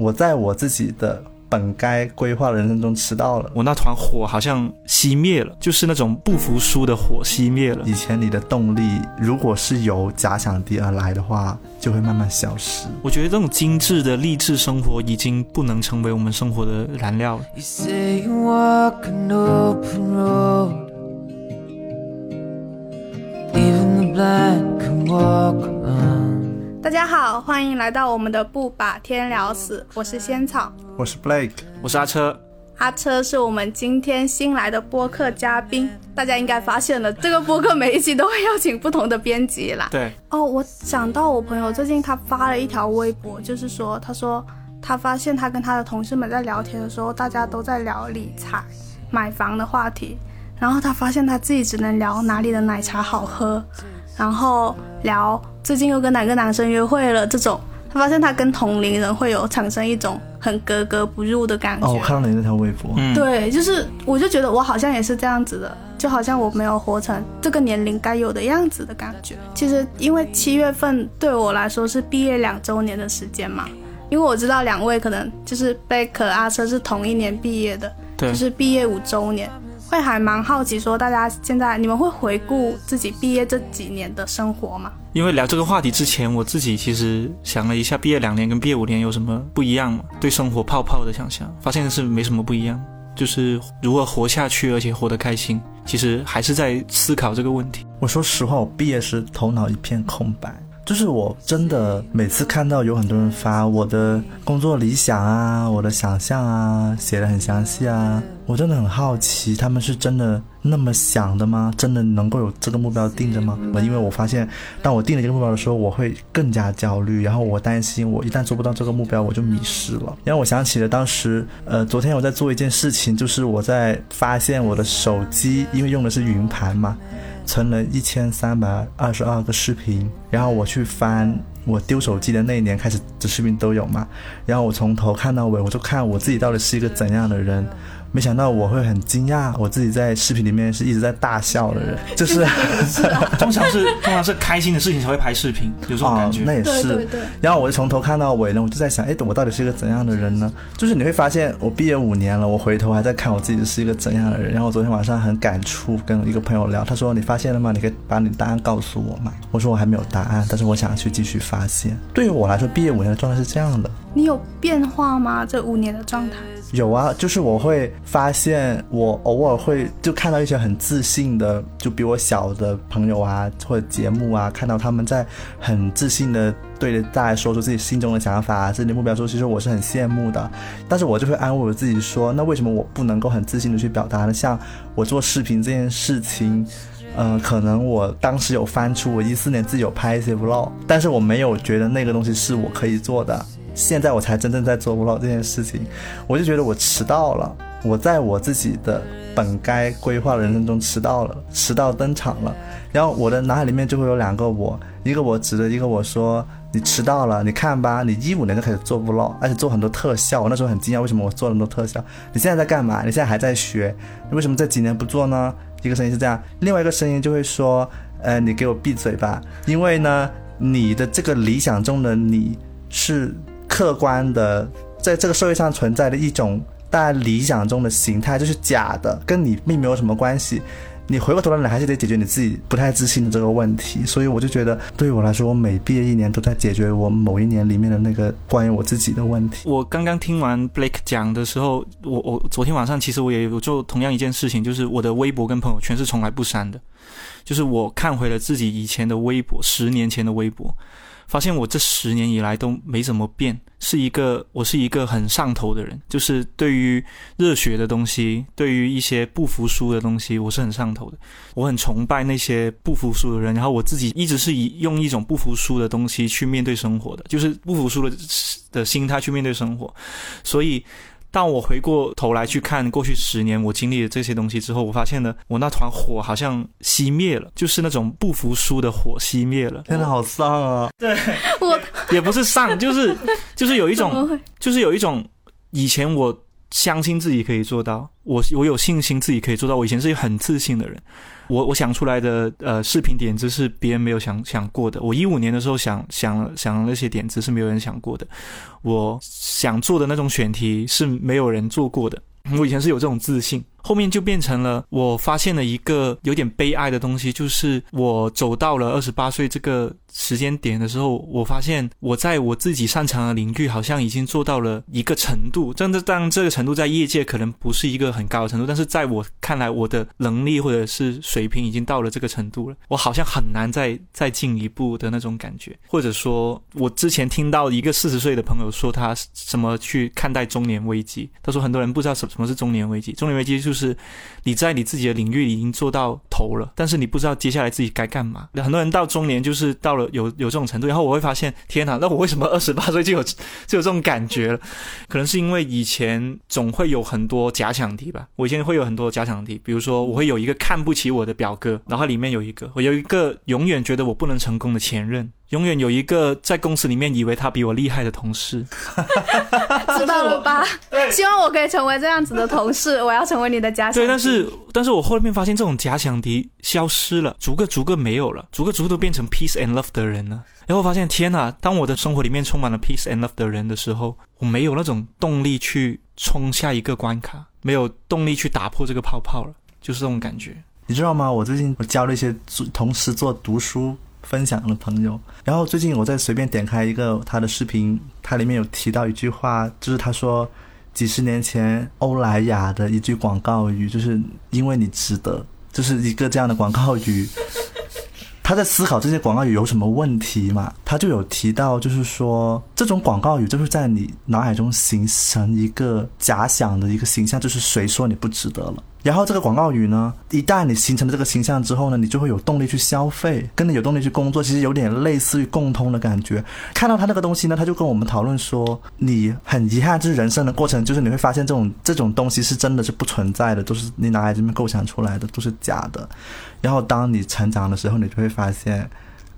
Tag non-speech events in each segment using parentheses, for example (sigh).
我在我自己的。本该规划的人生中迟到了，我那团火好像熄灭了，就是那种不服输的火熄灭了。以前你的动力如果是由假想敌而来的话，就会慢慢消失。我觉得这种精致的励志生活已经不能成为我们生活的燃料了。大家好，欢迎来到我们的不把天聊死。我是仙草，我是 Blake，我是阿车。阿车是我们今天新来的播客嘉宾。大家应该发现了，这个播客每一期都会邀请不同的编辑啦。对。哦，我想到我朋友最近他发了一条微博，就是说，他说他发现他跟他的同事们在聊天的时候，大家都在聊理财、买房的话题，然后他发现他自己只能聊哪里的奶茶好喝，然后聊。最近又跟哪个男生约会了？这种，他发现他跟同龄人会有产生一种很格格不入的感觉。哦，我看到你那条微博。嗯，对，就是我就觉得我好像也是这样子的，就好像我没有活成这个年龄该有的样子的感觉。其实因为七月份对我来说是毕业两周年的时间嘛，因为我知道两位可能就是贝壳阿车是同一年毕业的，就是毕业五周年。会还蛮好奇，说大家现在你们会回顾自己毕业这几年的生活吗？因为聊这个话题之前，我自己其实想了一下，毕业两年跟毕业五年有什么不一样嘛？对生活泡泡的想象，发现是没什么不一样，就是如何活下去，而且活得开心。其实还是在思考这个问题。我说实话，我毕业时头脑一片空白。就是我真的每次看到有很多人发我的工作理想啊，我的想象啊，写的很详细啊，我真的很好奇，他们是真的那么想的吗？真的能够有这个目标定着吗？因为我发现，当我定了这个目标的时候，我会更加焦虑，然后我担心我一旦做不到这个目标，我就迷失了。然后我想起了当时，呃，昨天我在做一件事情，就是我在发现我的手机，因为用的是云盘嘛。存了一千三百二十二个视频，然后我去翻我丢手机的那一年开始的视频都有嘛，然后我从头看到尾，我就看我自己到底是一个怎样的人。没想到我会很惊讶，我自己在视频里面是一直在大笑的人，就是 (laughs) 通常是通常是开心的事情才会拍视频，有这种感觉。那也是。然后我就从头看到尾呢，我就在想，哎，我到底是一个怎样的人呢？就是你会发现，我毕业五年了，我回头还在看我自己是一个怎样的人。然后我昨天晚上很感触，跟一个朋友聊，他说：“你发现了吗？你可以把你的答案告诉我吗？”我说：“我还没有答案，但是我想去继续发现。”对于我来说，毕业五年的状态是这样的。你有变化吗？这五年的状态？有啊，就是我会发现，我偶尔会就看到一些很自信的，就比我小的朋友啊，或者节目啊，看到他们在很自信的对着大家说出自己心中的想法、自己的目标，说其实我是很羡慕的。但是我就会安慰我自己说，那为什么我不能够很自信的去表达呢？像我做视频这件事情，嗯，可能我当时有翻出我一四年自己有拍一些 vlog，但是我没有觉得那个东西是我可以做的。现在我才真正在做 vlog 这件事情，我就觉得我迟到了，我在我自己的本该规划的人生中迟到了，迟到登场了。然后我的脑海里面就会有两个我，一个我指着一个我说：“你迟到了，你看吧，你一五年就开始做 vlog，而且做很多特效。我那时候很惊讶，为什么我做那么多特效？你现在在干嘛？你现在还在学，你为什么这几年不做呢？”一个声音是这样，另外一个声音就会说：“呃，你给我闭嘴吧，因为呢，你的这个理想中的你是。”客观的，在这个社会上存在的一种大家理想中的形态，就是假的，跟你并没有什么关系。你回过头来，你还是得解决你自己不太自信的这个问题。所以我就觉得，对于我来说，我每毕业一年都在解决我某一年里面的那个关于我自己的问题。我刚刚听完 Blake 讲的时候，我我昨天晚上其实我也有做同样一件事情，就是我的微博跟朋友圈是从来不删的，就是我看回了自己以前的微博，十年前的微博。发现我这十年以来都没怎么变，是一个我是一个很上头的人，就是对于热血的东西，对于一些不服输的东西，我是很上头的。我很崇拜那些不服输的人，然后我自己一直是以用一种不服输的东西去面对生活的，就是不服输的的心态去面对生活，所以。当我回过头来去看过去十年我经历的这些东西之后，我发现呢，我那团火好像熄灭了，就是那种不服输的火熄灭了。真的好丧啊！对，我 (laughs) 也不是丧，就是就是有一种，就是有一种以前我相信自己可以做到，我我有信心自己可以做到。我以前是一个很自信的人，我我想出来的呃视频点子是别人没有想想过的。我一五年的时候想想想那些点子是没有人想过的，我想做的那种选题是没有人做过的。我以前是有这种自信。后面就变成了，我发现了一个有点悲哀的东西，就是我走到了二十八岁这个时间点的时候，我发现我在我自己擅长的领域好像已经做到了一个程度，真的，但这个程度在业界可能不是一个很高的程度，但是在我看来，我的能力或者是水平已经到了这个程度了，我好像很难再再进一步的那种感觉，或者说，我之前听到一个四十岁的朋友说他怎么去看待中年危机，他说很多人不知道什什么是中年危机，中年危机是。就是你在你自己的领域已经做到头了，但是你不知道接下来自己该干嘛。很多人到中年就是到了有有这种程度，然后我会发现，天哪，那我为什么 (laughs) 二十八岁就有就有这种感觉了？可能是因为以前总会有很多假想敌吧。我以前会有很多假想敌，比如说我会有一个看不起我的表哥，然后里面有一个我有一个永远觉得我不能成功的前任。永远有一个在公司里面以为他比我厉害的同事，(laughs) 知道了吧？(laughs) 希望我可以成为这样子的同事，我要成为你的假想敌。对，但是但是我后面发现这种假想敌消失了，逐个逐个没有了，逐个逐个都变成 peace and love 的人了。然后发现天哪，当我的生活里面充满了 peace and love 的人的时候，我没有那种动力去冲下一个关卡，没有动力去打破这个泡泡了，就是这种感觉。你知道吗？我最近我教了一些同事做读书。分享的朋友，然后最近我在随便点开一个他的视频，他里面有提到一句话，就是他说几十年前欧莱雅的一句广告语，就是因为你值得，就是一个这样的广告语。他在思考这些广告语有什么问题嘛？他就有提到，就是说这种广告语就是在你脑海中形成一个假想的一个形象，就是谁说你不值得了。然后这个广告语呢，一旦你形成了这个形象之后呢，你就会有动力去消费，跟你有动力去工作，其实有点类似于共通的感觉。看到他那个东西呢，他就跟我们讨论说，你很遗憾，这是人生的过程，就是你会发现这种这种东西是真的是不存在的，都是你脑海里面构想出来的，都是假的。然后当你成长的时候，你就会发现。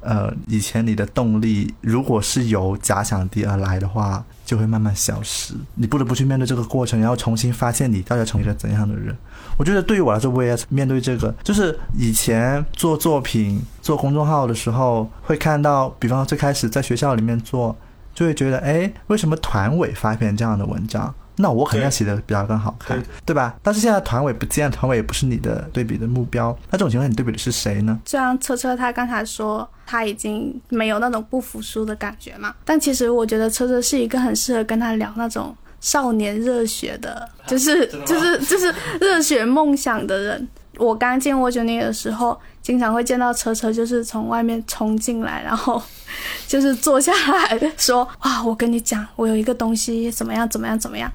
呃，以前你的动力如果是由假想敌而来的话，就会慢慢消失。你不得不去面对这个过程，然后重新发现你到底要成为一个怎样的人。我觉得对于我来说，我也面对这个，就是以前做作品、做公众号的时候，会看到，比方说最开始在学校里面做，就会觉得，哎，为什么团委发一篇这样的文章？那我肯定要写的比较更好看，对吧？但是现在团委不见，团委也不是你的对比的目标。那这种情况，你对比的是谁呢？虽然车车他刚才说他已经没有那种不服输的感觉嘛，但其实我觉得车车是一个很适合跟他聊那种少年热血的，(laughs) 就是就是就是热血梦想的人。我刚进沃九尼的时候，经常会见到车车，就是从外面冲进来，然后 (laughs) 就是坐下来说：“哇，我跟你讲，我有一个东西怎么样，怎么样，怎么样。”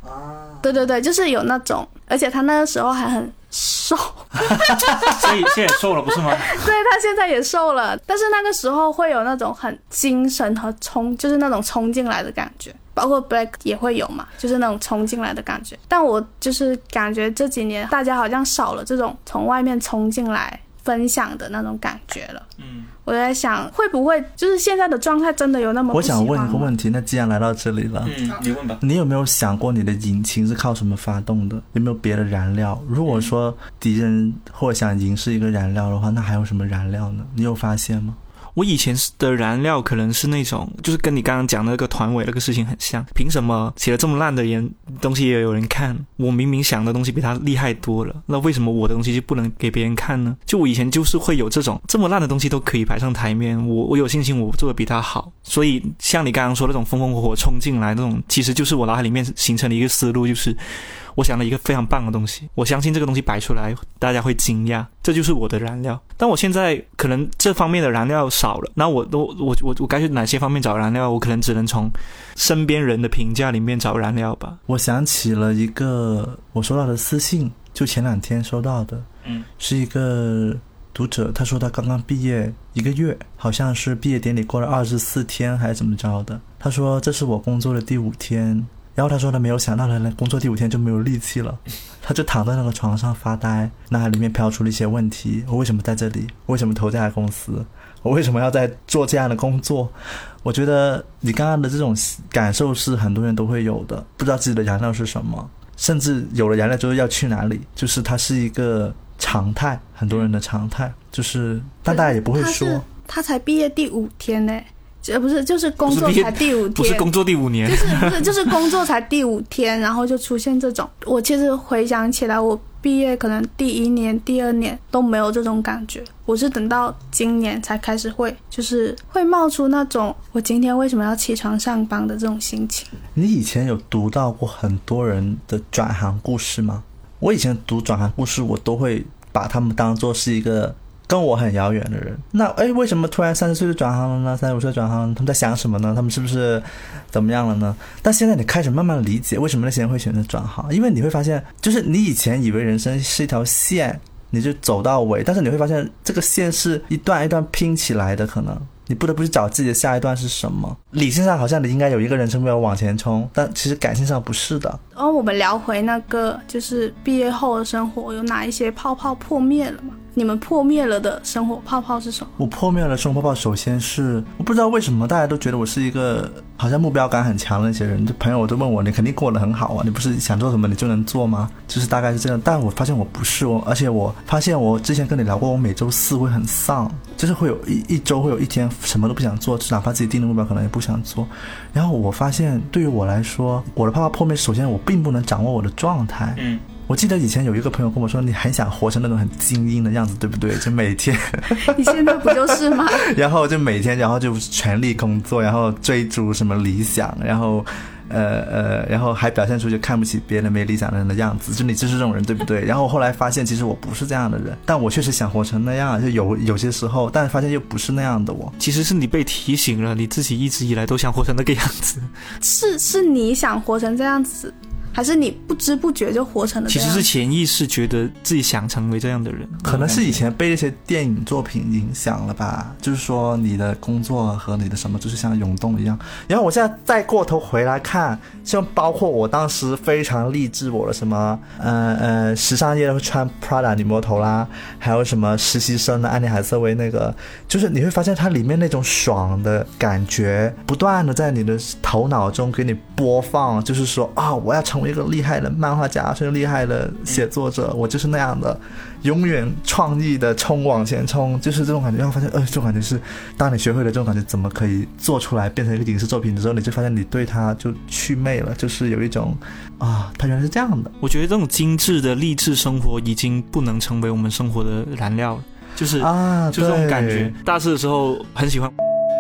对对对，就是有那种，而且他那个时候还很瘦，(laughs) 所以现在瘦了不是吗？对他现在也瘦了，但是那个时候会有那种很精神和冲，就是那种冲进来的感觉。包括 Black 也会有嘛，就是那种冲进来的感觉。但我就是感觉这几年大家好像少了这种从外面冲进来分享的那种感觉了。嗯，我在想会不会就是现在的状态真的有那么？我想问一个问题，那既然来到这里了，嗯，你问吧。你有没有想过你的引擎是靠什么发动的？有没有别的燃料？如果说敌人或想赢是一个燃料的话，那还有什么燃料呢？你有发现吗？我以前的燃料可能是那种，就是跟你刚刚讲的那个团委那个事情很像。凭什么写了这么烂的人东西也有人看？我明明想的东西比他厉害多了，那为什么我的东西就不能给别人看呢？就我以前就是会有这种这么烂的东西都可以摆上台面，我我有信心我做的比他好。所以像你刚刚说那种风风火火冲进来那种，其实就是我脑海里面形成的一个思路，就是。我想了一个非常棒的东西，我相信这个东西摆出来大家会惊讶，这就是我的燃料。但我现在可能这方面的燃料少了，那我都我我我该去哪些方面找燃料？我可能只能从身边人的评价里面找燃料吧。我想起了一个我收到的私信，就前两天收到的，嗯，是一个读者，他说他刚刚毕业一个月，好像是毕业典礼过了二十四天还是怎么着的。他说这是我工作的第五天。然后他说他没有想到，他工作第五天就没有力气了，(laughs) 他就躺在那个床上发呆，脑海里面飘出了一些问题：我为什么在这里？为什么投这家公司？我为什么要在做这样的工作？我觉得你刚刚的这种感受是很多人都会有的，不知道自己的燃料是什么。甚至有了燃料之后要去哪里，就是它是一个常态，很多人的常态，就是但大家也不会说。他才毕业第五天呢，这不是就是工作才第五天，不是工作第五年，就是不是 (laughs) 就是工作才第五天，然后就出现这种。我其实回想起来，我毕业可能第一年、第二年都没有这种感觉，我是等到今年才开始会，就是会冒出那种我今天为什么要起床上班的这种心情。你以前有读到过很多人的转行故事吗？我以前读转行故事，我都会把他们当做是一个。跟我很遥远的人，那哎，为什么突然三十岁就转行了呢？三十五岁转行，他们在想什么呢？他们是不是怎么样了呢？但现在你开始慢慢理解为什么那些人会选择转行，因为你会发现，就是你以前以为人生是一条线，你就走到尾，但是你会发现这个线是一段一段拼起来的，可能。你不得不去找自己的下一段是什么。理性上好像你应该有一个人生目标往前冲，但其实感性上不是的。然后我们聊回那个，就是毕业后的生活有哪一些泡泡破灭了吗？你们破灭了的生活泡泡是什么？我破灭了生活泡泡，首先是我不知道为什么大家都觉得我是一个好像目标感很强的一些人，就朋友都问我，你肯定过得很好啊，你不是想做什么你就能做吗？就是大概是这样。但我发现我不是哦，而且我发现我之前跟你聊过，我每周四会很丧，就是会有一一周会有一天什么都不想做，哪怕自己定的目标可能也不想做。然后我发现对于我来说，我的泡泡破灭，首先我并不能掌握我的状态。嗯。我记得以前有一个朋友跟我说，你很想活成那种很精英的样子，对不对？就每天，(laughs) 你现在不就是吗？(laughs) 然后就每天，然后就全力工作，然后追逐什么理想，然后，呃呃，然后还表现出就看不起别人没理想的人的样子，就你就是这种人，对不对？(laughs) 然后我后来发现，其实我不是这样的人，但我确实想活成那样，就有有些时候，但是发现又不是那样的我。其实是你被提醒了，你自己一直以来都想活成那个样子，是是你想活成这样子。还是你不知不觉就活成了？其实是潜意识觉得自己想成为这样的人，可能是以前被那些电影作品影响了吧。就是说你的工作和你的什么，就是像涌动一样。然后我现在再过头回来看，像包括我当时非常励志我的什么，呃呃，时尚业会穿 Prada 女魔头啦，还有什么实习生的安妮海瑟薇那个，就是你会发现它里面那种爽的感觉，不断的在你的头脑中给你播放，就是说啊，我要成为。一个厉害的漫画家，是厉害的写作者，我就是那样的，永远创意的冲往前冲，就是这种感觉。然后发现，呃，这种感觉是，当你学会了这种感觉，怎么可以做出来，变成一个影视作品的时候，你就发现你对它就祛魅了，就是有一种啊，它原来是这样的。我觉得这种精致的励志生活已经不能成为我们生活的燃料了，就是啊，就这种感觉。大四的时候很喜欢。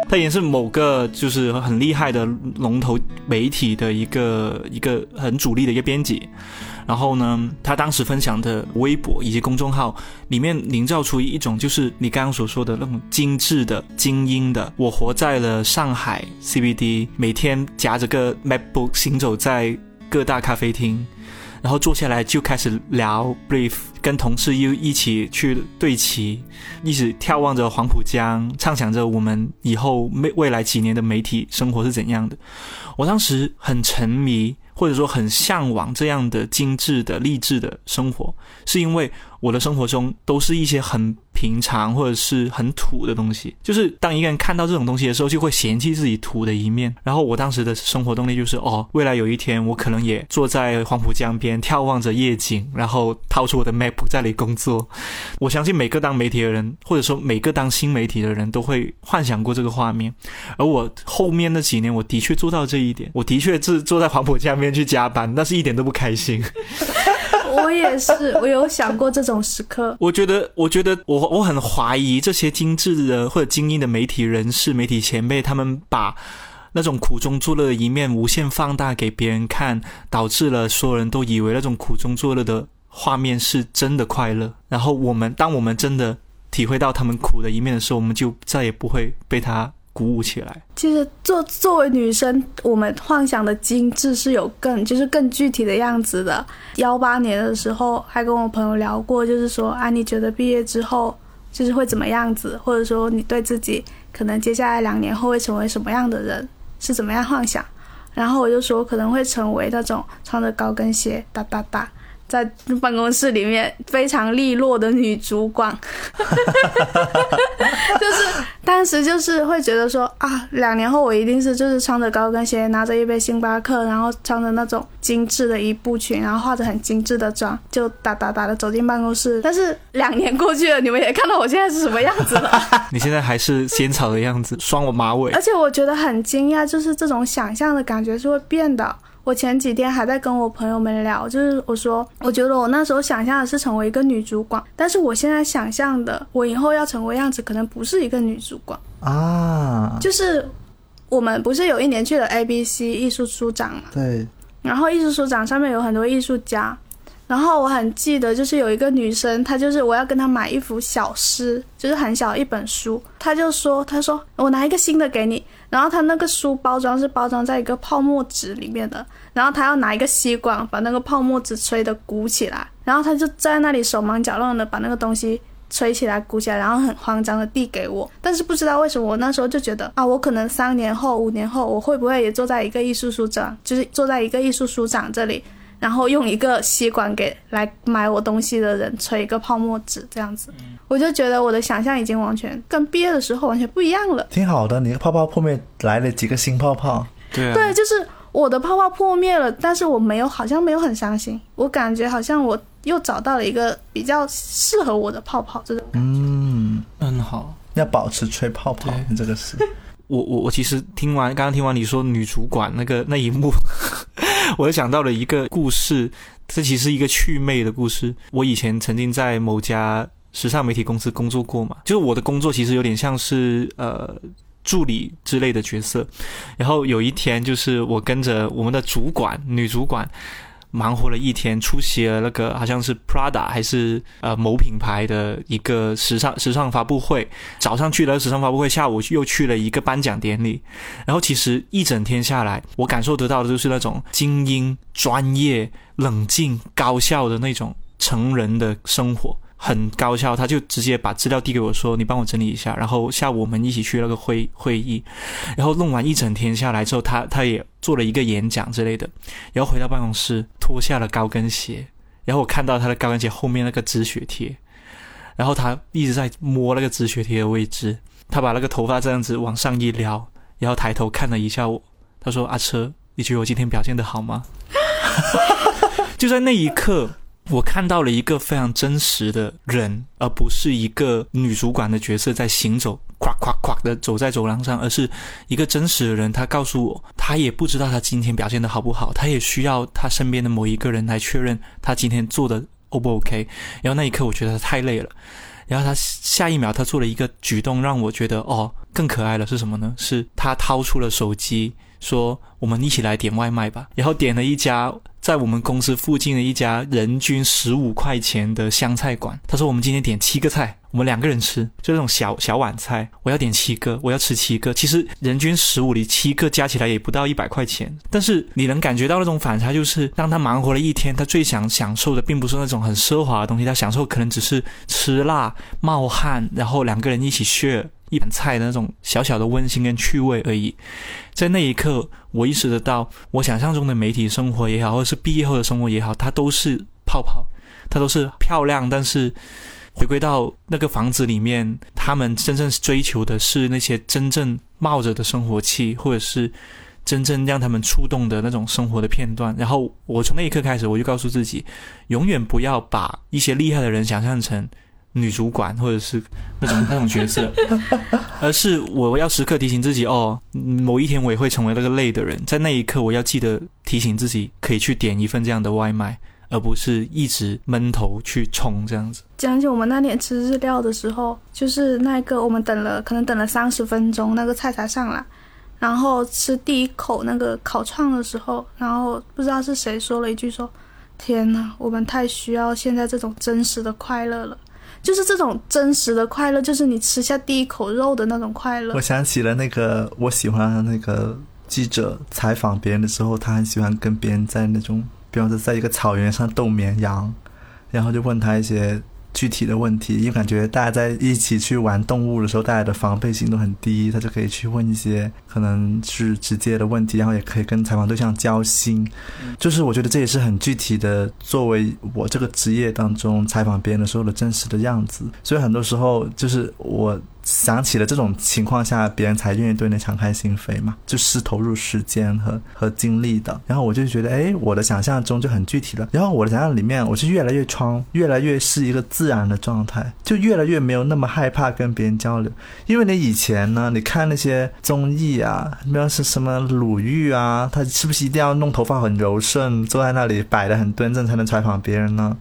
他也是某个就是很厉害的龙头媒体的一个一个很主力的一个编辑，然后呢，他当时分享的微博以及公众号里面营造出一种就是你刚刚所说的那种精致的精英的，我活在了上海 CBD，每天夹着个 MacBook 行走在各大咖啡厅。然后坐下来就开始聊 brief，跟同事又一起去对齐，一直眺望着黄浦江，畅想着我们以后未未来几年的媒体生活是怎样的。我当时很沉迷，或者说很向往这样的精致的励志的生活，是因为我的生活中都是一些很。平常或者是很土的东西，就是当一个人看到这种东西的时候，就会嫌弃自己土的一面。然后我当时的生活动力就是，哦，未来有一天我可能也坐在黄浦江边，眺望着夜景，然后掏出我的 Map 在里工作。我相信每个当媒体的人，或者说每个当新媒体的人都会幻想过这个画面。而我后面那几年，我的确做到这一点，我的确是坐在黄浦江边去加班，但是一点都不开心。(laughs) 我也是，我有想过这种时刻。我觉得，我觉得，我我很怀疑这些精致的或者精英的媒体人士、媒体前辈，他们把那种苦中作乐的一面无限放大给别人看，导致了所有人都以为那种苦中作乐的画面是真的快乐。然后我们，当我们真的体会到他们苦的一面的时候，我们就再也不会被他。鼓舞起来。其实，作作为女生，我们幻想的精致是有更就是更具体的样子的。幺八年的时候，还跟我朋友聊过，就是说啊，你觉得毕业之后就是会怎么样子，或者说你对自己可能接下来两年后会成为什么样的人，是怎么样幻想？然后我就说，可能会成为那种穿着高跟鞋哒哒哒，在办公室里面非常利落的女主管，(laughs) 就是当时就是会觉得说啊，两年后我一定是就是穿着高跟鞋，拿着一杯星巴克，然后穿着那种精致的一步裙，然后化着很精致的妆，就哒哒哒的走进办公室。但是两年过去了，你们也看到我现在是什么样子了。(laughs) 你现在还是仙草的样子，双我马尾而。且我觉得很惊讶，就是这种想象的感觉是会变的。我前几天还在跟我朋友们聊，就是我说，我觉得我那时候想象的是成为一个女主管，但是我现在想象的，我以后要成为样子，可能不是一个女主管。啊，就是我们不是有一年去了 ABC 艺术书展嘛，对，然后艺术书展上面有很多艺术家，然后我很记得，就是有一个女生，她就是我要跟她买一幅小诗，就是很小一本书，她就说，她说我拿一个新的给你，然后他那个书包装是包装在一个泡沫纸里面的，然后他要拿一个吸管把那个泡沫纸吹得鼓起来，然后他就在那里手忙脚乱的把那个东西。吹起来、鼓起来，然后很慌张的递给我，但是不知道为什么，我那时候就觉得啊，我可能三年后、五年后，我会不会也坐在一个艺术书展，就是坐在一个艺术书展这里，然后用一个吸管给来买我东西的人吹一个泡沫纸这样子，我就觉得我的想象已经完全跟毕业的时候完全不一样了。挺好的。你的泡泡破灭来了几个新泡泡，对啊，对，就是我的泡泡破灭了，但是我没有，好像没有很伤心，我感觉好像我又找到了一个比较适合我的泡泡这种。嗯，很好。要保持吹泡泡，你这个是 (laughs) 我我我其实听完刚刚听完你说女主管那个那一幕，(laughs) 我就想到了一个故事，这其实是一个祛魅的故事。我以前曾经在某家时尚媒体公司工作过嘛，就是我的工作其实有点像是呃助理之类的角色。然后有一天，就是我跟着我们的主管女主管。忙活了一天，出席了那个好像是 Prada 还是呃某品牌的一个时尚时尚发布会。早上去了时尚发布会，下午又去了一个颁奖典礼。然后其实一整天下来，我感受得到的就是那种精英、专业、冷静、高效的那种成人的生活。很高效，他就直接把资料递给我说：“你帮我整理一下。”然后下午我们一起去那个会会议，然后弄完一整天下来之后，他他也做了一个演讲之类的，然后回到办公室脱下了高跟鞋，然后我看到他的高跟鞋后面那个止血贴，然后他一直在摸那个止血贴的位置，他把那个头发这样子往上一撩，然后抬头看了一下我，他说：“阿车，你觉得我今天表现的好吗？”就在那一刻。我看到了一个非常真实的人，而不是一个女主管的角色在行走，咵咵咵的走在走廊上，而是一个真实的人。他告诉我，他也不知道他今天表现的好不好，他也需要他身边的某一个人来确认他今天做的 O 不 OK。然后那一刻，我觉得他太累了。然后他下一秒，他做了一个举动，让我觉得哦，更可爱了。是什么呢？是他掏出了手机，说：“我们一起来点外卖吧。”然后点了一家。在我们公司附近的一家人均十五块钱的湘菜馆，他说我们今天点七个菜，我们两个人吃，就这种小小碗菜，我要点七个，我要吃七个。其实人均十五里七个加起来也不到一百块钱，但是你能感觉到那种反差，就是当他忙活了一天，他最想享受的并不是那种很奢华的东西，他享受可能只是吃辣、冒汗，然后两个人一起 share 一盘菜的那种小小的温馨跟趣味而已。在那一刻，我意识得到，我想象中的媒体生活也好，或者是毕业后的生活也好，它都是泡泡，它都是漂亮。但是，回归到那个房子里面，他们真正追求的是那些真正冒着的生活气，或者是真正让他们触动的那种生活的片段。然后，我从那一刻开始，我就告诉自己，永远不要把一些厉害的人想象成女主管或者是那种 (laughs) 那种角色。而是我要时刻提醒自己，哦，某一天我也会成为那个累的人，在那一刻我要记得提醒自己，可以去点一份这样的外卖，而不是一直闷头去冲这样子。讲起我们那天吃日料的时候，就是那个我们等了，可能等了三十分钟，那个菜才上来，然后吃第一口那个烤串的时候，然后不知道是谁说了一句说：“天呐，我们太需要现在这种真实的快乐了。”就是这种真实的快乐，就是你吃下第一口肉的那种快乐我。想起了那个我喜欢的那个记者采访别人的时候，他很喜欢跟别人在那种，比方说在一个草原上逗绵羊，然后就问他一些具体的问题，因为感觉大家在一起去玩动物的时候，大家的防备心都很低，他就可以去问一些可能是直接的问题，然后也可以跟采访对象交心。就是我觉得这也是很具体的，作为我这个职业当中采访别人的时候的真实的样子。所以很多时候就是我。想起了这种情况下，别人才愿意对你敞开心扉嘛，就是投入时间和和精力的。然后我就觉得，哎，我的想象中就很具体了。然后我的想象里面，我是越来越窗，越来越是一个自然的状态，就越来越没有那么害怕跟别人交流。因为你以前呢，你看那些综艺啊，比方是什么鲁豫啊，他是不是一定要弄头发很柔顺，坐在那里摆的很端正才能采访别人呢？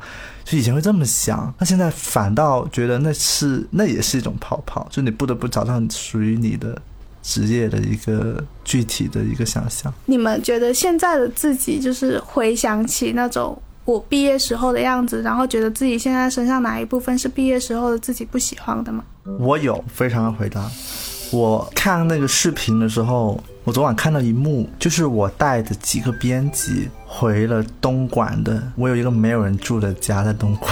就以前会这么想，那现在反倒觉得那是那也是一种泡泡，就你不得不找到属于你的职业的一个具体的一个想象。你们觉得现在的自己，就是回想起那种我毕业时候的样子，然后觉得自己现在身上哪一部分是毕业时候的自己不喜欢的吗？我有，非常的回答。我看那个视频的时候，我昨晚看到一幕，就是我带着几个编辑回了东莞的，我有一个没有人住的家在东莞，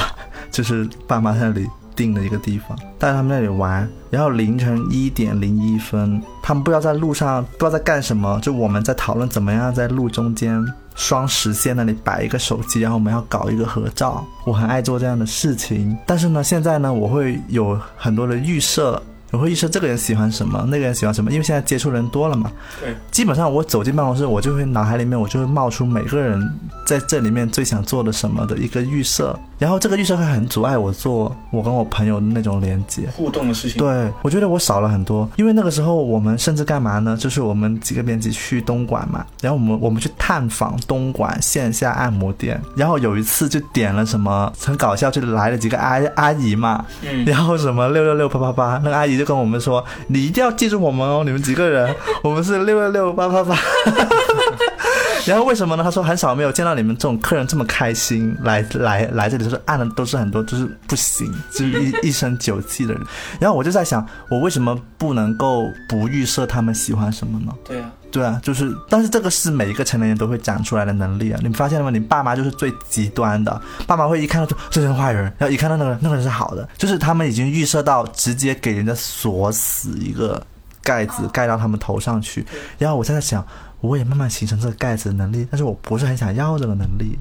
就是爸妈在那里订的一个地方，带他们那里玩，然后凌晨一点零一分，他们不知道在路上不知道在干什么，就我们在讨论怎么样在路中间双实线那里摆一个手机，然后我们要搞一个合照，我很爱做这样的事情，但是呢，现在呢，我会有很多的预设。我会预设这个人喜欢什么，那个人喜欢什么，因为现在接触人多了嘛。对，基本上我走进办公室，我就会脑海里面我就会冒出每个人在这里面最想做的什么的一个预设，然后这个预设会很阻碍我做我跟我朋友的那种连接互动的事情。对，我觉得我少了很多，因为那个时候我们甚至干嘛呢？就是我们几个编辑去东莞嘛，然后我们我们去探访东莞线下按摩店，然后有一次就点了什么很搞笑，就来了几个阿阿姨嘛，嗯，然后什么六六六八八八，那个阿姨就。跟我们说，你一定要记住我们哦，你们几个人，我们是六六六八八八。(laughs) 然后为什么呢？他说很少没有见到你们这种客人这么开心来 (laughs) 来来这里，就是按的都是很多就是不行，就是一一身酒气的人。(laughs) 然后我就在想，我为什么不能够不预设他们喜欢什么呢？对啊。对啊，就是，但是这个是每一个成年人都会长出来的能力啊！你发现了吗？你爸妈就是最极端的，爸妈会一看到就这是坏人，然后一看到那个那个人是好的，就是他们已经预设到直接给人家锁死一个盖子盖到他们头上去。然后我现在想，我也慢慢形成这个盖子的能力，但是我不是很想要这个能力，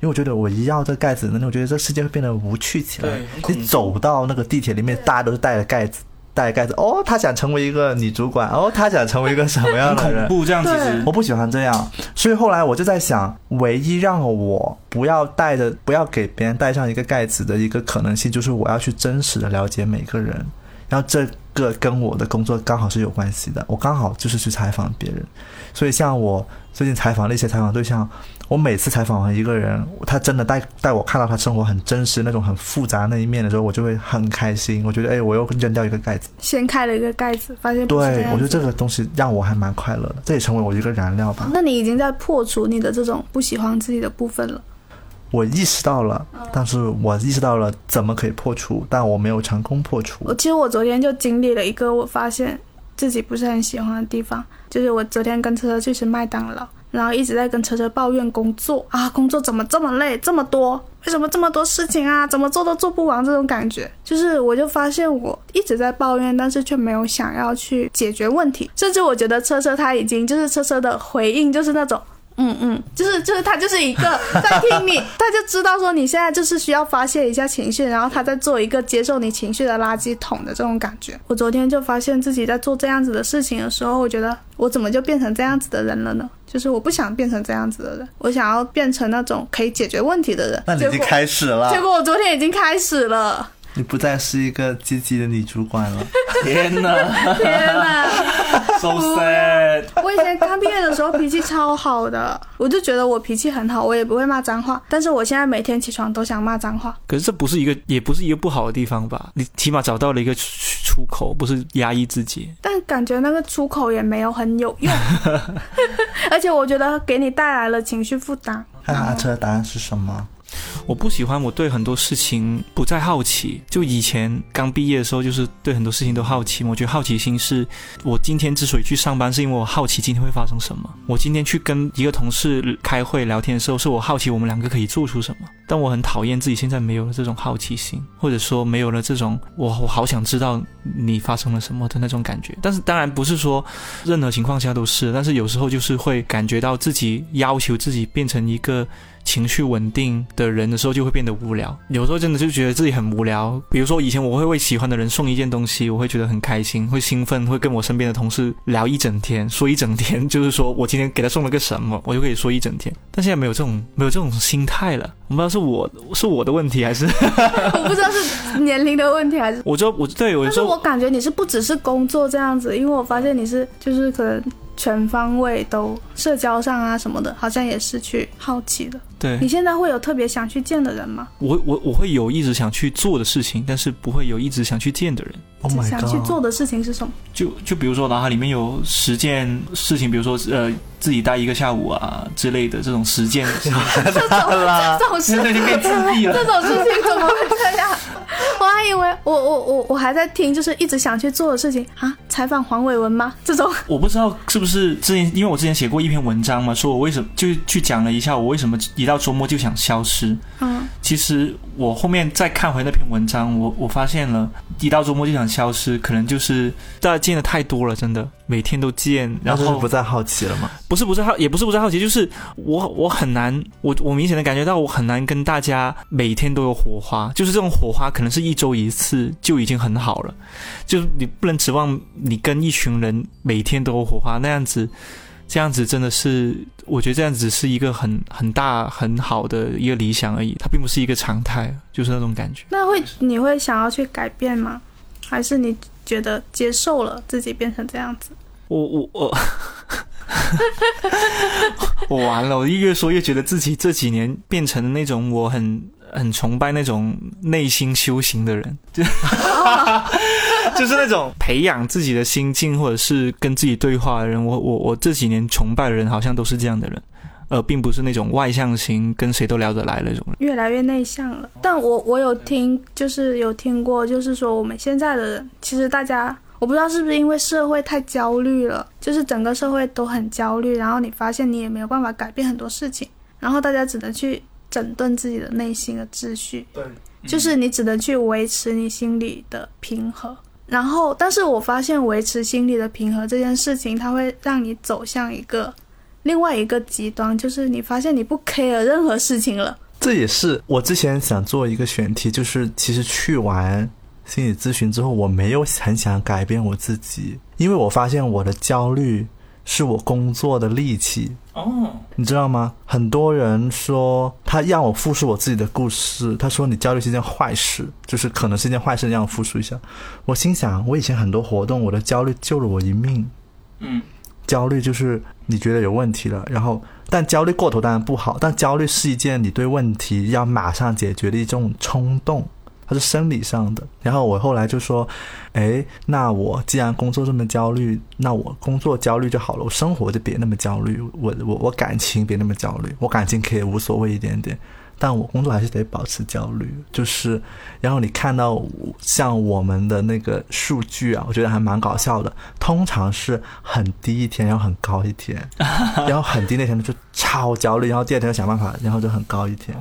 因为我觉得我一要这个盖子的能力，我觉得这世界会变得无趣起来。你走到那个地铁里面，大家都是带着盖子。带盖子哦，他想成为一个女主管哦，他想成为一个什么样的人？(laughs) 恐怖这样，其实我不喜欢这样，所以后来我就在想，唯一让我不要带着、不要给别人带上一个盖子的一个可能性，就是我要去真实的了解每个人，然后这个跟我的工作刚好是有关系的，我刚好就是去采访别人，所以像我最近采访的一些采访对象。我每次采访完一个人，他真的带带我看到他生活很真实那种很复杂那一面的时候，我就会很开心。我觉得，哎，我又扔掉一个盖子，掀开了一个盖子，发现对，我觉得这个东西让我还蛮快乐的，这也成为我一个燃料吧。那你已经在破除你的这种不喜欢自己的部分了。我意识到了，但是我意识到了怎么可以破除，但我没有成功破除。我其实我昨天就经历了一个我发现自己不是很喜欢的地方，就是我昨天跟车车去吃麦当劳。然后一直在跟车车抱怨工作啊，工作怎么这么累，这么多，为什么这么多事情啊？怎么做都做不完，这种感觉，就是我就发现我一直在抱怨，但是却没有想要去解决问题，甚至我觉得车车他已经就是车车的回应就是那种。嗯嗯，就是就是他就是一个在听你，(laughs) 他就知道说你现在就是需要发泄一下情绪，然后他在做一个接受你情绪的垃圾桶的这种感觉。我昨天就发现自己在做这样子的事情的时候，我觉得我怎么就变成这样子的人了呢？就是我不想变成这样子的人，我想要变成那种可以解决问题的人。那你已经开始了，结果我昨天已经开始了。你不再是一个积极的女主管了。(laughs) 天哪！天哪！So sad。我以前刚毕业的时候脾气超好的，我就觉得我脾气很好，我也不会骂脏话。但是我现在每天起床都想骂脏话。可是这不是一个，也不是一个不好的地方吧？你起码找到了一个出口，不是压抑自己。但感觉那个出口也没有很有用，(laughs) 而且我觉得给你带来了情绪负担。阿车的答案是什么？我不喜欢我对很多事情不再好奇。就以前刚毕业的时候，就是对很多事情都好奇。我觉得好奇心是我今天之所以去上班，是因为我好奇今天会发生什么。我今天去跟一个同事开会聊天的时候，是我好奇我们两个可以做出什么。但我很讨厌自己现在没有了这种好奇心，或者说没有了这种我我好想知道你发生了什么的那种感觉。但是当然不是说任何情况下都是，但是有时候就是会感觉到自己要求自己变成一个。情绪稳定的人的时候就会变得无聊，有时候真的就觉得自己很无聊。比如说以前我会为喜欢的人送一件东西，我会觉得很开心，会兴奋，会跟我身边的同事聊一整天，说一整天，就是说我今天给他送了个什么，我就可以说一整天。但现在没有这种没有这种心态了，我不知道是我是我的问题还是我不知道是年龄的问题还是我就我对我但是我感觉你是不只是工作这样子，因为我发现你是就是可能。全方位都社交上啊什么的，好像也是去好奇的。对你现在会有特别想去见的人吗？我我我会有一直想去做的事情，但是不会有一直想去见的人。Oh my god！想去做的事情是什么？就就比如说脑海里面有十件事情，比如说呃自己待一个下午啊之类的这种实践。(laughs) 这种这种事情 (laughs) 变自闭了。这种事情怎么会这样？我还以为我我我我还在听，就是一直想去做的事情啊，采访黄伟文吗？这种我不知道是不是之前，因为我之前写过一篇文章嘛，说我为什么就去讲了一下我为什么一到周末就想消失。嗯，其实我后面再看回那篇文章，我我发现了，一到周末就想消失，可能就是大家见的太多了，真的每天都见，然后不再好奇了吗？不是不是好，也不是不再好奇，就是我我很难，我我明显的感觉到我很难跟大家每天都有火花，就是这种火花可能是一周一次就已经很好了，就是你不能指望你跟一群人每天都有火花那样子。这样子真的是，我觉得这样子是一个很很大很好的一个理想而已，它并不是一个常态，就是那种感觉。那会你会想要去改变吗？还是你觉得接受了自己变成这样子？我我我，(laughs) 我完了！我越说越觉得自己这几年变成了那种我很很崇拜那种内心修行的人。(laughs) 就是那种培养自己的心境，或者是跟自己对话的人。我我我这几年崇拜的人，好像都是这样的人，呃，并不是那种外向型，跟谁都聊得来那种人。越来越内向了。但我我有听，就是有听过，就是说我们现在的人，其实大家，我不知道是不是因为社会太焦虑了，就是整个社会都很焦虑，然后你发现你也没有办法改变很多事情，然后大家只能去整顿自己的内心的秩序。对，就是你只能去维持你心里的平和。然后，但是我发现维持心理的平和这件事情，它会让你走向一个另外一个极端，就是你发现你不 care 任何事情了。这也是我之前想做一个选题，就是其实去完心理咨询之后，我没有很想改变我自己，因为我发现我的焦虑。是我工作的利器哦，你知道吗？很多人说他让我复述我自己的故事，他说你焦虑是件坏事，就是可能是件坏事，让我复述一下。我心想，我以前很多活动，我的焦虑救了我一命。嗯，焦虑就是你觉得有问题了，然后但焦虑过头当然不好，但焦虑是一件你对问题要马上解决的一种冲动。是生理上的，然后我后来就说，哎，那我既然工作这么焦虑，那我工作焦虑就好了，我生活就别那么焦虑，我我我感情别那么焦虑，我感情可以无所谓一点点，但我工作还是得保持焦虑。就是，然后你看到像我们的那个数据啊，我觉得还蛮搞笑的，通常是很低一天，然后很高一天，然后很低那天就超焦虑，然后第二天想办法，然后就很高一天。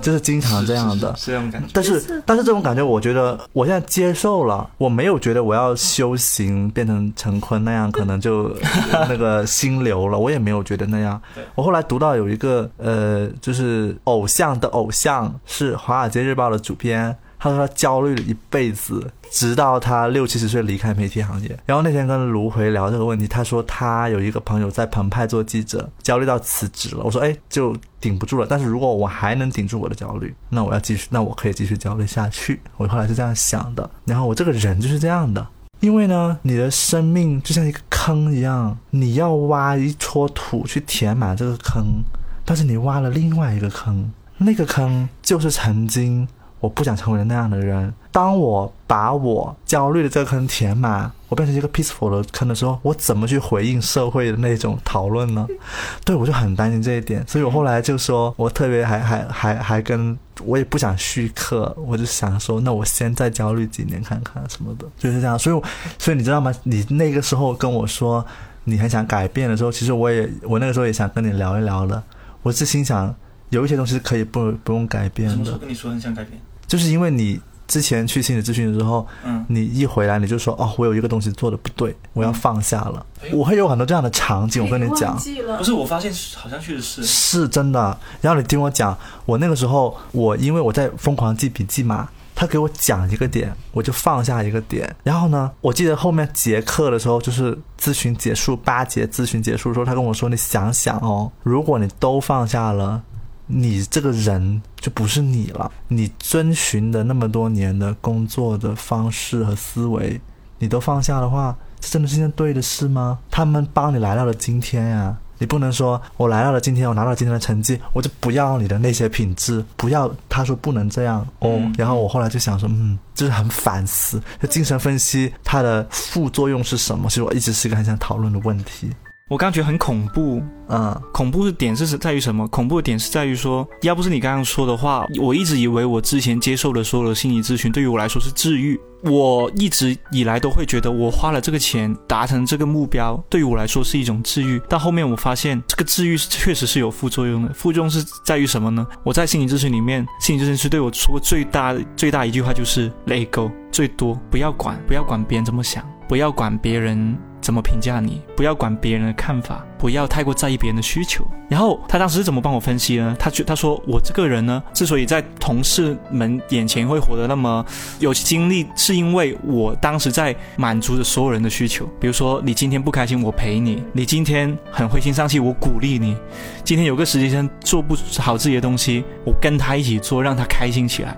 就是经常这样的，是这种感觉。但是，但是这种感觉，我觉得我现在接受了。我没有觉得我要修行变成陈坤那样，可能就 (laughs) 那个心流了。我也没有觉得那样。我后来读到有一个呃，就是偶像的偶像是《华尔街日报》的主编。他说他焦虑了一辈子，直到他六七十岁离开媒体行业。然后那天跟卢回聊这个问题，他说他有一个朋友在澎湃做记者，焦虑到辞职了。我说哎，就顶不住了。但是如果我还能顶住我的焦虑，那我要继续，那我可以继续焦虑下去。我后来是这样想的。然后我这个人就是这样的，因为呢，你的生命就像一个坑一样，你要挖一撮土去填满这个坑，但是你挖了另外一个坑，那个坑就是曾经。我不想成为那样的人。当我把我焦虑的这个坑填满，我变成一个 peaceful 的坑的时候，我怎么去回应社会的那种讨论呢？(laughs) 对我就很担心这一点，所以我后来就说，我特别还还还还跟我也不想续课，我就想说，那我先再焦虑几年看看什么的，就是这样。所以，所以你知道吗？你那个时候跟我说你很想改变的时候，其实我也我那个时候也想跟你聊一聊的。我是心想，有一些东西可以不不用改变的。跟你说很想改变？就是因为你之前去心理咨询的时候，嗯，你一回来你就说哦，我有一个东西做的不对，我要放下了。我会有很多这样的场景，我跟你讲，不是我发现好像确实是是真的。然后你听我讲，我那个时候我因为我在疯狂记笔记嘛，他给我讲一个点，我就放下一个点。然后呢，我记得后面结课的时候，就是咨询结束八节咨询结束的时候，他跟我说：“你想想哦，如果你都放下了。”你这个人就不是你了。你遵循的那么多年的工作的方式和思维，你都放下的话，这真的是件对的事吗？他们帮你来到了今天呀，你不能说我来到了今天，我拿到今天的成绩，我就不要你的那些品质，不要。他说不能这样哦。然后我后来就想说，嗯，就是很反思，就精神分析它的副作用是什么？其实我一直是一个很想讨论的问题。我刚觉得很恐怖，嗯，恐怖的点是在于什么？恐怖的点是在于说，要不是你刚刚说的话，我一直以为我之前接受的所有的心理咨询对于我来说是治愈。我一直以来都会觉得，我花了这个钱达成这个目标，对于我来说是一种治愈。但后面我发现，这个治愈确实是有副作用的。副作用是在于什么呢？我在心理咨询里面，心理咨询师对我说过最大最大一句话就是 “let go”，最多不要管，不要管别人怎么想，不要管别人。怎么评价你？不要管别人的看法，不要太过在意别人的需求。然后他当时是怎么帮我分析呢？他觉他说我这个人呢，之所以在同事们眼前会活得那么有精力，是因为我当时在满足着所有人的需求。比如说，你今天不开心，我陪你；你今天很灰心丧气，我鼓励你；今天有个实习生做不好自己的东西，我跟他一起做，让他开心起来。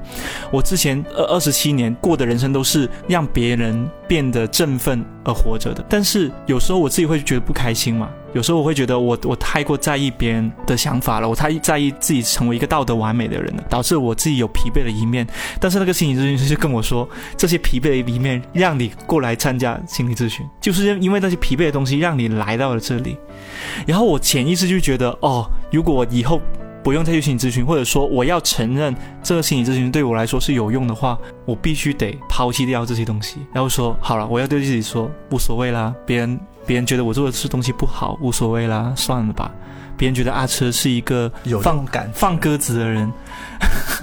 我之前二二十七年过的人生都是让别人变得振奋而活着的，但。是有时候我自己会觉得不开心嘛？有时候我会觉得我我太过在意别人的想法了，我太在意自己成为一个道德完美的人了，导致我自己有疲惫的一面。但是那个心理咨询师就跟我说，这些疲惫的一面让你过来参加心理咨询，就是因为那些疲惫的东西让你来到了这里。然后我潜意识就觉得，哦，如果我以后。不用再去心理咨询，或者说我要承认这个心理咨询对我来说是有用的话，我必须得抛弃掉这些东西，然后说好了，我要对自己说无所谓啦，别人别人觉得我做的是东西不好，无所谓啦，算了吧。别人觉得阿车是一个放感放鸽子的人，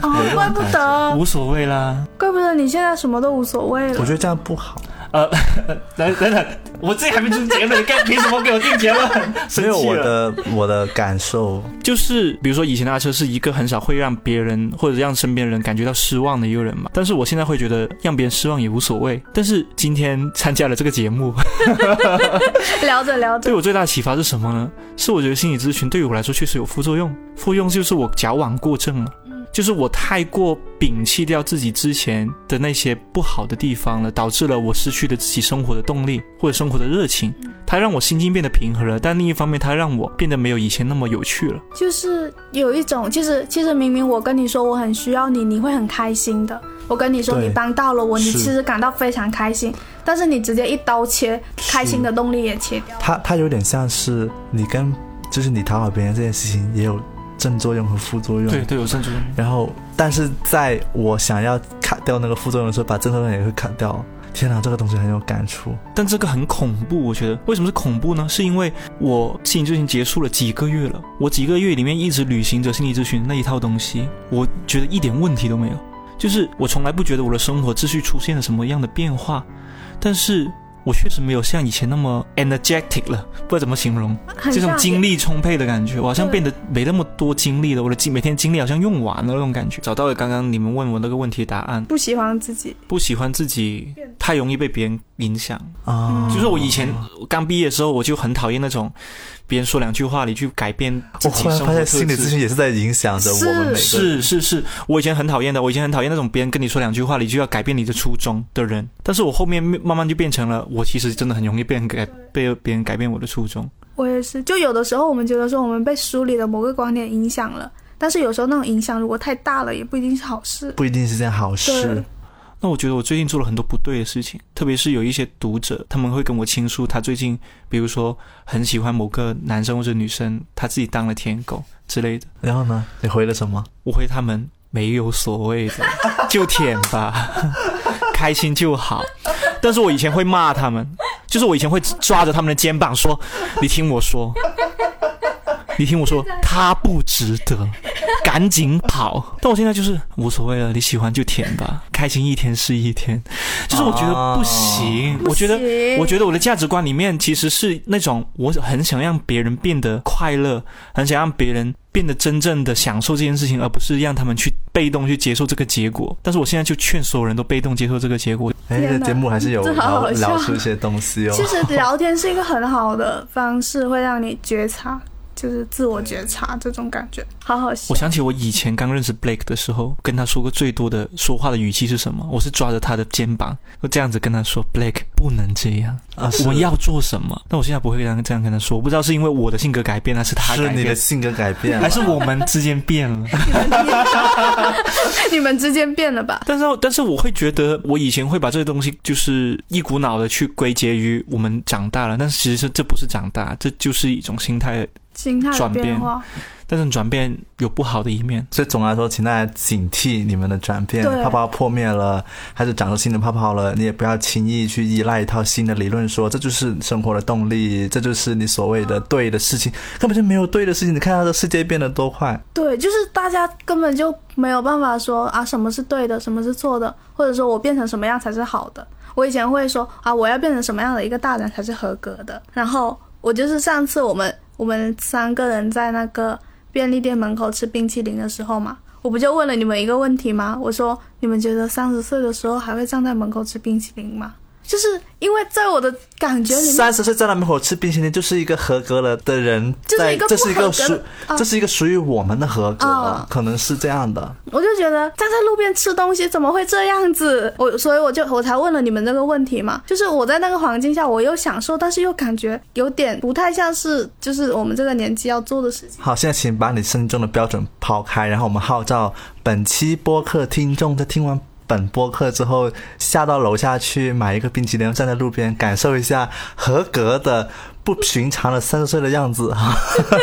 哦，怪不得无所谓啦，怪不得你现在什么都无所谓了。我觉得这样不好。呃，(laughs) 等等等，我自己还没出结论，该凭什么给我定结论？没有我的我的感受，就是比如说以前的阿车是一个很少会让别人或者让身边人感觉到失望的一个人嘛，但是我现在会觉得让别人失望也无所谓。但是今天参加了这个节目，聊着聊着，对我最大的启发是什么呢？是我觉得心理咨询对于我来说确实有副作用，副作用就是我矫枉过正了。就是我太过摒弃掉自己之前的那些不好的地方了，导致了我失去了自己生活的动力或者生活的热情。它让我心境变得平和了，但另一方面，它让我变得没有以前那么有趣了。就是有一种，其实其实明明我跟你说我很需要你，你会很开心的。我跟你说你帮到了我，你其实感到非常开心，但是你直接一刀切，开心的动力也切掉。它它有点像是你跟，就是你讨好别人这件事情也有。正作用和副作用，对，都有正作用。然后，但是在我想要砍掉那个副作用的时候，把正作用也会砍掉。天哪，这个东西很有感触。但这个很恐怖，我觉得。为什么是恐怖呢？是因为我心理咨询结束了几个月了，我几个月里面一直履行着心理咨询那一套东西，我觉得一点问题都没有。就是我从来不觉得我的生活秩序出现了什么样的变化，但是。我确实没有像以前那么 energetic 了，不知道怎么形容，这种精力充沛的感觉，我好像变得没那么多精力了。我的精每天精力好像用完了那种感觉。找到了刚刚你们问我那个问题答案，不喜欢自己，不喜欢自己，太容易被别人影响啊。就是我以前刚毕业的时候，我就很讨厌那种。别人说两句话，你去改变自己生活。发现心理咨询也是在影响着我们每个人。是是是，我以前很讨厌的，我以前很讨厌那种别人跟你说两句话，你就要改变你的初衷的人。但是我后面慢慢就变成了，我其实真的很容易被人改，被别人改变我的初衷。我也是，就有的时候我们觉得说我们被书里的某个观点影响了。但是有时候那种影响如果太大了，也不一定是好事。不一定是件好事对。那我觉得我最近做了很多不对的事情，特别是有一些读者，他们会跟我倾诉，他最近比如说很喜欢某个男生或者女生，他自己当了舔狗之类的。然后呢，你回了什么？我回他们没有所谓的，(laughs) 就舔吧，(laughs) 开心就好。但是我以前会骂他们，就是我以前会抓着他们的肩膀说：“你听我说，你听我说，他不值得，(laughs) 赶紧跑。”但我现在就是无所谓了，你喜欢就舔吧，开心一天是一天。就是我觉得不行，不我觉得我觉得我的价值观里面其实是那种我很想让别人变得快乐，很想让别人变得真正的享受这件事情，而不是让他们去被动去接受这个结果。但是我现在就劝所有人都被动接受这个结果。哎，这节目还是有好聊好聊出一些东西哦。其实聊天是一个很好的方式，会让你觉察，就是自我觉察这种感觉，好好笑我。想起我以前刚认识 Blake 的时候，跟他说过最多的说话的语气是什么？我是抓着他的肩膀，我这样子跟他说：“Blake 不能这样，啊，我们要做什么？”但我现在不会这样这样跟他说，我不知道是因为我的性格改变，还是他改变，是你的性格改变，还是我们之间变了。你们之间变了吧？但是，但是我会觉得，我以前会把这些东西就是一股脑的去归结于我们长大了，但是其实是这不是长大，这就是一种心态。心态转变但是转变有不好的一面。所以总的来说，请大家警惕你们的转变，泡泡破灭了，还是长出新的泡泡了，你也不要轻易去依赖一套新的理论说这就是生活的动力，这就是你所谓的对的事情，根本就没有对的事情。你看到这世界变得多快，对，就是大家根本就没有办法说啊什么是对的，什么是错的，或者说我变成什么样才是好的。我以前会说啊，我要变成什么样的一个大人才是合格的。然后我就是上次我们我们三个人在那个便利店门口吃冰淇淋的时候嘛，我不就问了你们一个问题吗？我说你们觉得三十岁的时候还会站在门口吃冰淇淋吗？就是因为在我的感觉里面，三十岁在那门口吃冰淇淋，就是一个合格了的人在，就是一个这是一个属这是一个属于我们的合格，啊可能是这样的。我就觉得站在路边吃东西怎么会这样子？我所以我就我才问了你们这个问题嘛，就是我在那个环境下，我又享受，但是又感觉有点不太像是就是我们这个年纪要做的事情。好，现在请把你心中的标准抛开，然后我们号召本期播客听众在听完本播客之后，下到楼下去买一个冰淇淋，站在路边感受一下合格的、不寻常的三十岁的样子哈。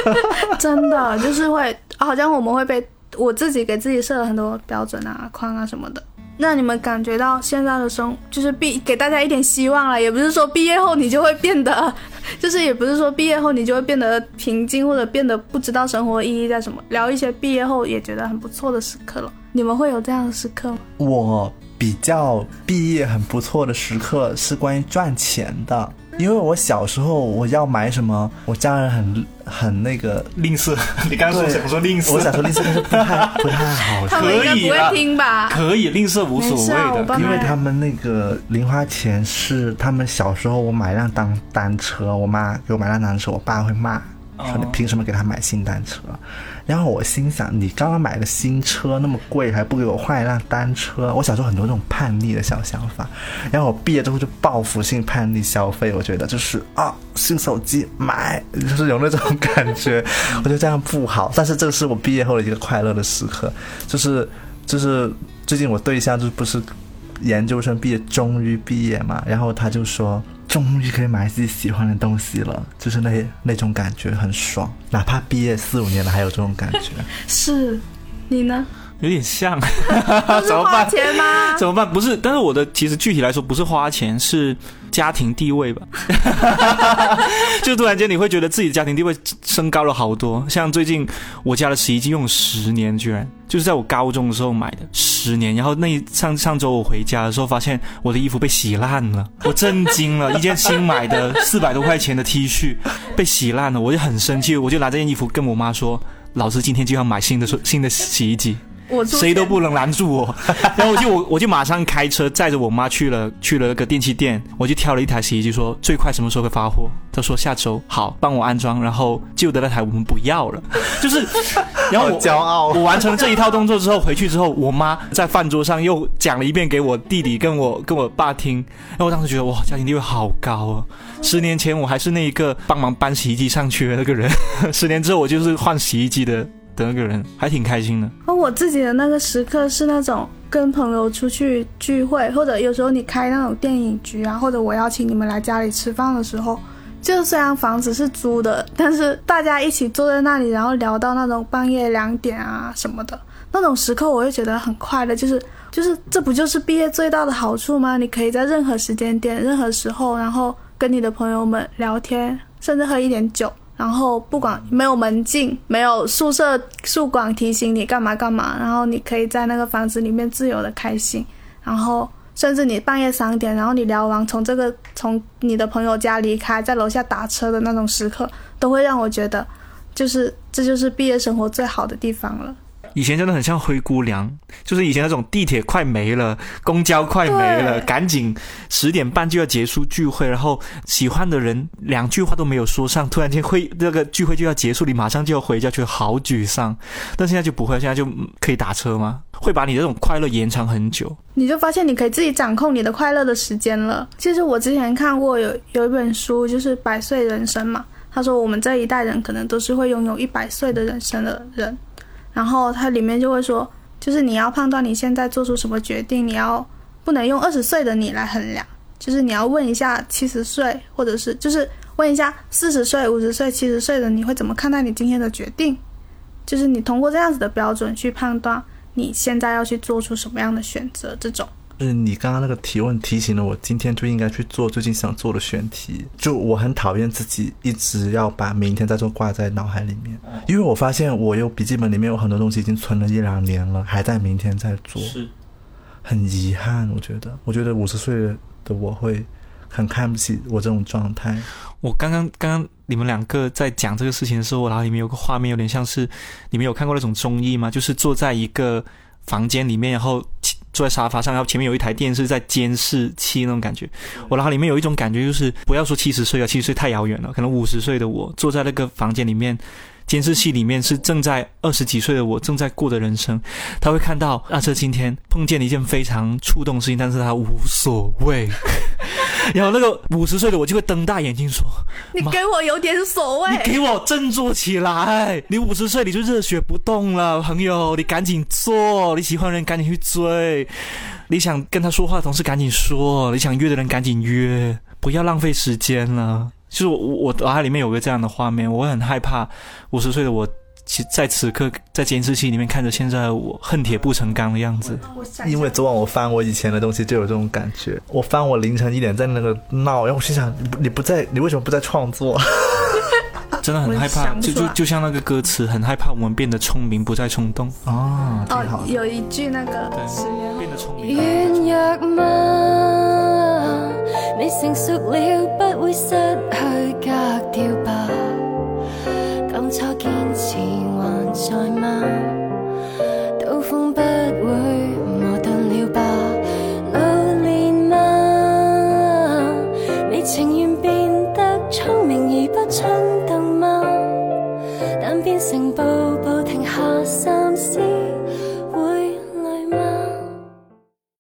(laughs) 真的就是会，好像我们会被我自己给自己设了很多标准啊、框啊什么的。那你们感觉到现在的生，就是毕给大家一点希望了，也不是说毕业后你就会变得，(laughs) 就是也不是说毕业后你就会变得平静或者变得不知道生活意义在什么。聊一些毕业后也觉得很不错的时刻了，你们会有这样的时刻吗？我比较毕业很不错的时刻是关于赚钱的，因为我小时候我要买什么，我家人很很那个。吝啬，(laughs) 你刚刚说对想说吝啬我想说吝啬，但是不太不太好他，们应该不可以啦会听吧？可以吝啬无所谓的。帮因为他们那个零花钱是他们小时候我买辆单单车，我妈给我买辆单车，我爸会骂。说你哦凭什么给他买新单车？然后我心想，你刚刚买的新车那么贵，还不给我换一辆单车？我小时候很多这种叛逆的小想法。然后我毕业之后就报复性叛逆消费，我觉得就是啊，新手机买，就是有那种感觉。我觉得这样不好，但是这个是我毕业后的一个快乐的时刻，就是就是最近我对象就不是研究生毕业，终于毕业嘛，然后他就说。终于可以买自己喜欢的东西了，就是那那种感觉很爽，哪怕毕业四五年了还有这种感觉。(laughs) 是，你呢？有点像，(laughs) 怎么花办？钱吗？怎么办？不是，但是我的其实具体来说不是花钱，是家庭地位吧。(laughs) 就突然间你会觉得自己的家庭地位升高了好多。像最近我家的洗衣机用了十年，居然就是在我高中的时候买的，十年。然后那一上上周我回家的时候，发现我的衣服被洗烂了，我震惊了。一件新买的 (laughs) 四百多块钱的 T 恤被洗烂了，我就很生气，我就拿这件衣服跟我妈说：“老子今天就要买新的新的洗衣机。”我谁都不能拦住我。(laughs) 然后我就我我就马上开车载着我妈去了去了那个电器店，我就挑了一台洗衣机，说最快什么时候会发货？她说下周好，帮我安装。然后旧的那台我们不要了，就是，(laughs) 然后我骄傲我完成了这一套动作之后，回去之后，我妈在饭桌上又讲了一遍给我弟弟跟我跟我爸听。然后我当时觉得哇，家庭地位好高啊！十年前我还是那一个帮忙搬洗衣机上去的那个人，(laughs) 十年之后我就是换洗衣机的的那个人，还挺开心的。而我自己的那个时刻是那种跟朋友出去聚会，或者有时候你开那种电影局啊，或者我邀请你们来家里吃饭的时候，就虽然房子是租的，但是大家一起坐在那里，然后聊到那种半夜两点啊什么的那种时刻，我会觉得很快乐。就是就是这不就是毕业最大的好处吗？你可以在任何时间点、任何时候，然后跟你的朋友们聊天，甚至喝一点酒。然后不管没有门禁，没有宿舍宿管提醒你干嘛干嘛，然后你可以在那个房子里面自由的开心。然后甚至你半夜三点，然后你聊完从这个从你的朋友家离开，在楼下打车的那种时刻，都会让我觉得，就是这就是毕业生活最好的地方了。以前真的很像灰姑娘，就是以前那种地铁快没了，公交快没了，赶紧十点半就要结束聚会，然后喜欢的人两句话都没有说上，突然间会那个聚会就要结束，你马上就要回家，去好沮丧。但现在就不会，现在就可以打车吗？会把你这种快乐延长很久。你就发现你可以自己掌控你的快乐的时间了。其实我之前看过有有一本书，就是《百岁人生》嘛，他说我们这一代人可能都是会拥有一百岁的人生的人。然后它里面就会说，就是你要判断你现在做出什么决定，你要不能用二十岁的你来衡量，就是你要问一下七十岁，或者是就是问一下四十岁、五十岁、七十岁的你会怎么看待你今天的决定，就是你通过这样子的标准去判断你现在要去做出什么样的选择，这种。就是你刚刚那个提问提醒了我，今天就应该去做最近想做的选题。就我很讨厌自己一直要把明天在做挂在脑海里面，因为我发现我有笔记本里面有很多东西已经存了一两年了，还在明天在做，是很遗憾。我觉得，我觉得五十岁的我会很看不起我这种状态。我刚刚刚刚你们两个在讲这个事情的时候，我脑里面有个画面，有点像是你们有看过那种综艺吗？就是坐在一个房间里面，然后。坐在沙发上，然后前面有一台电视在监视器那种感觉。我脑海里面有一种感觉，就是不要说七十岁啊，七十岁太遥远了，可能五十岁的我坐在那个房间里面，监视器里面是正在二十几岁的我正在过的人生。他会看到阿车今天碰见了一件非常触动的事情，但是他无所谓。然后那个五十岁的我就会瞪大眼睛说：“你给我有点所谓，你给我振作起来！你五十岁你就热血不动了，朋友，你赶紧做，你喜欢的人赶紧去追，你想跟他说话的同事赶紧说，你想约的人赶紧约，不要浪费时间了。就是我我脑海里面有个这样的画面，我很害怕五十岁的我。”其在此刻，在监视器里面看着现在我恨铁不成钢的样子。因为昨晚我翻我以前的东西，就有这种感觉。我翻我凌晨一点在那个闹，然后我心想：你不在，你为什么不在创作？(laughs) 真的很害怕，就就就像那个歌词，很害怕我们变得聪明，不再冲动。哦，哦，有一句那个对，变得聪明。你成熟了，不会失去格调吧？初坚持还在吗？刀锋不会磨钝了吧？老练吗？你情愿变得聪明而不冲动吗？但变成步步停下三思。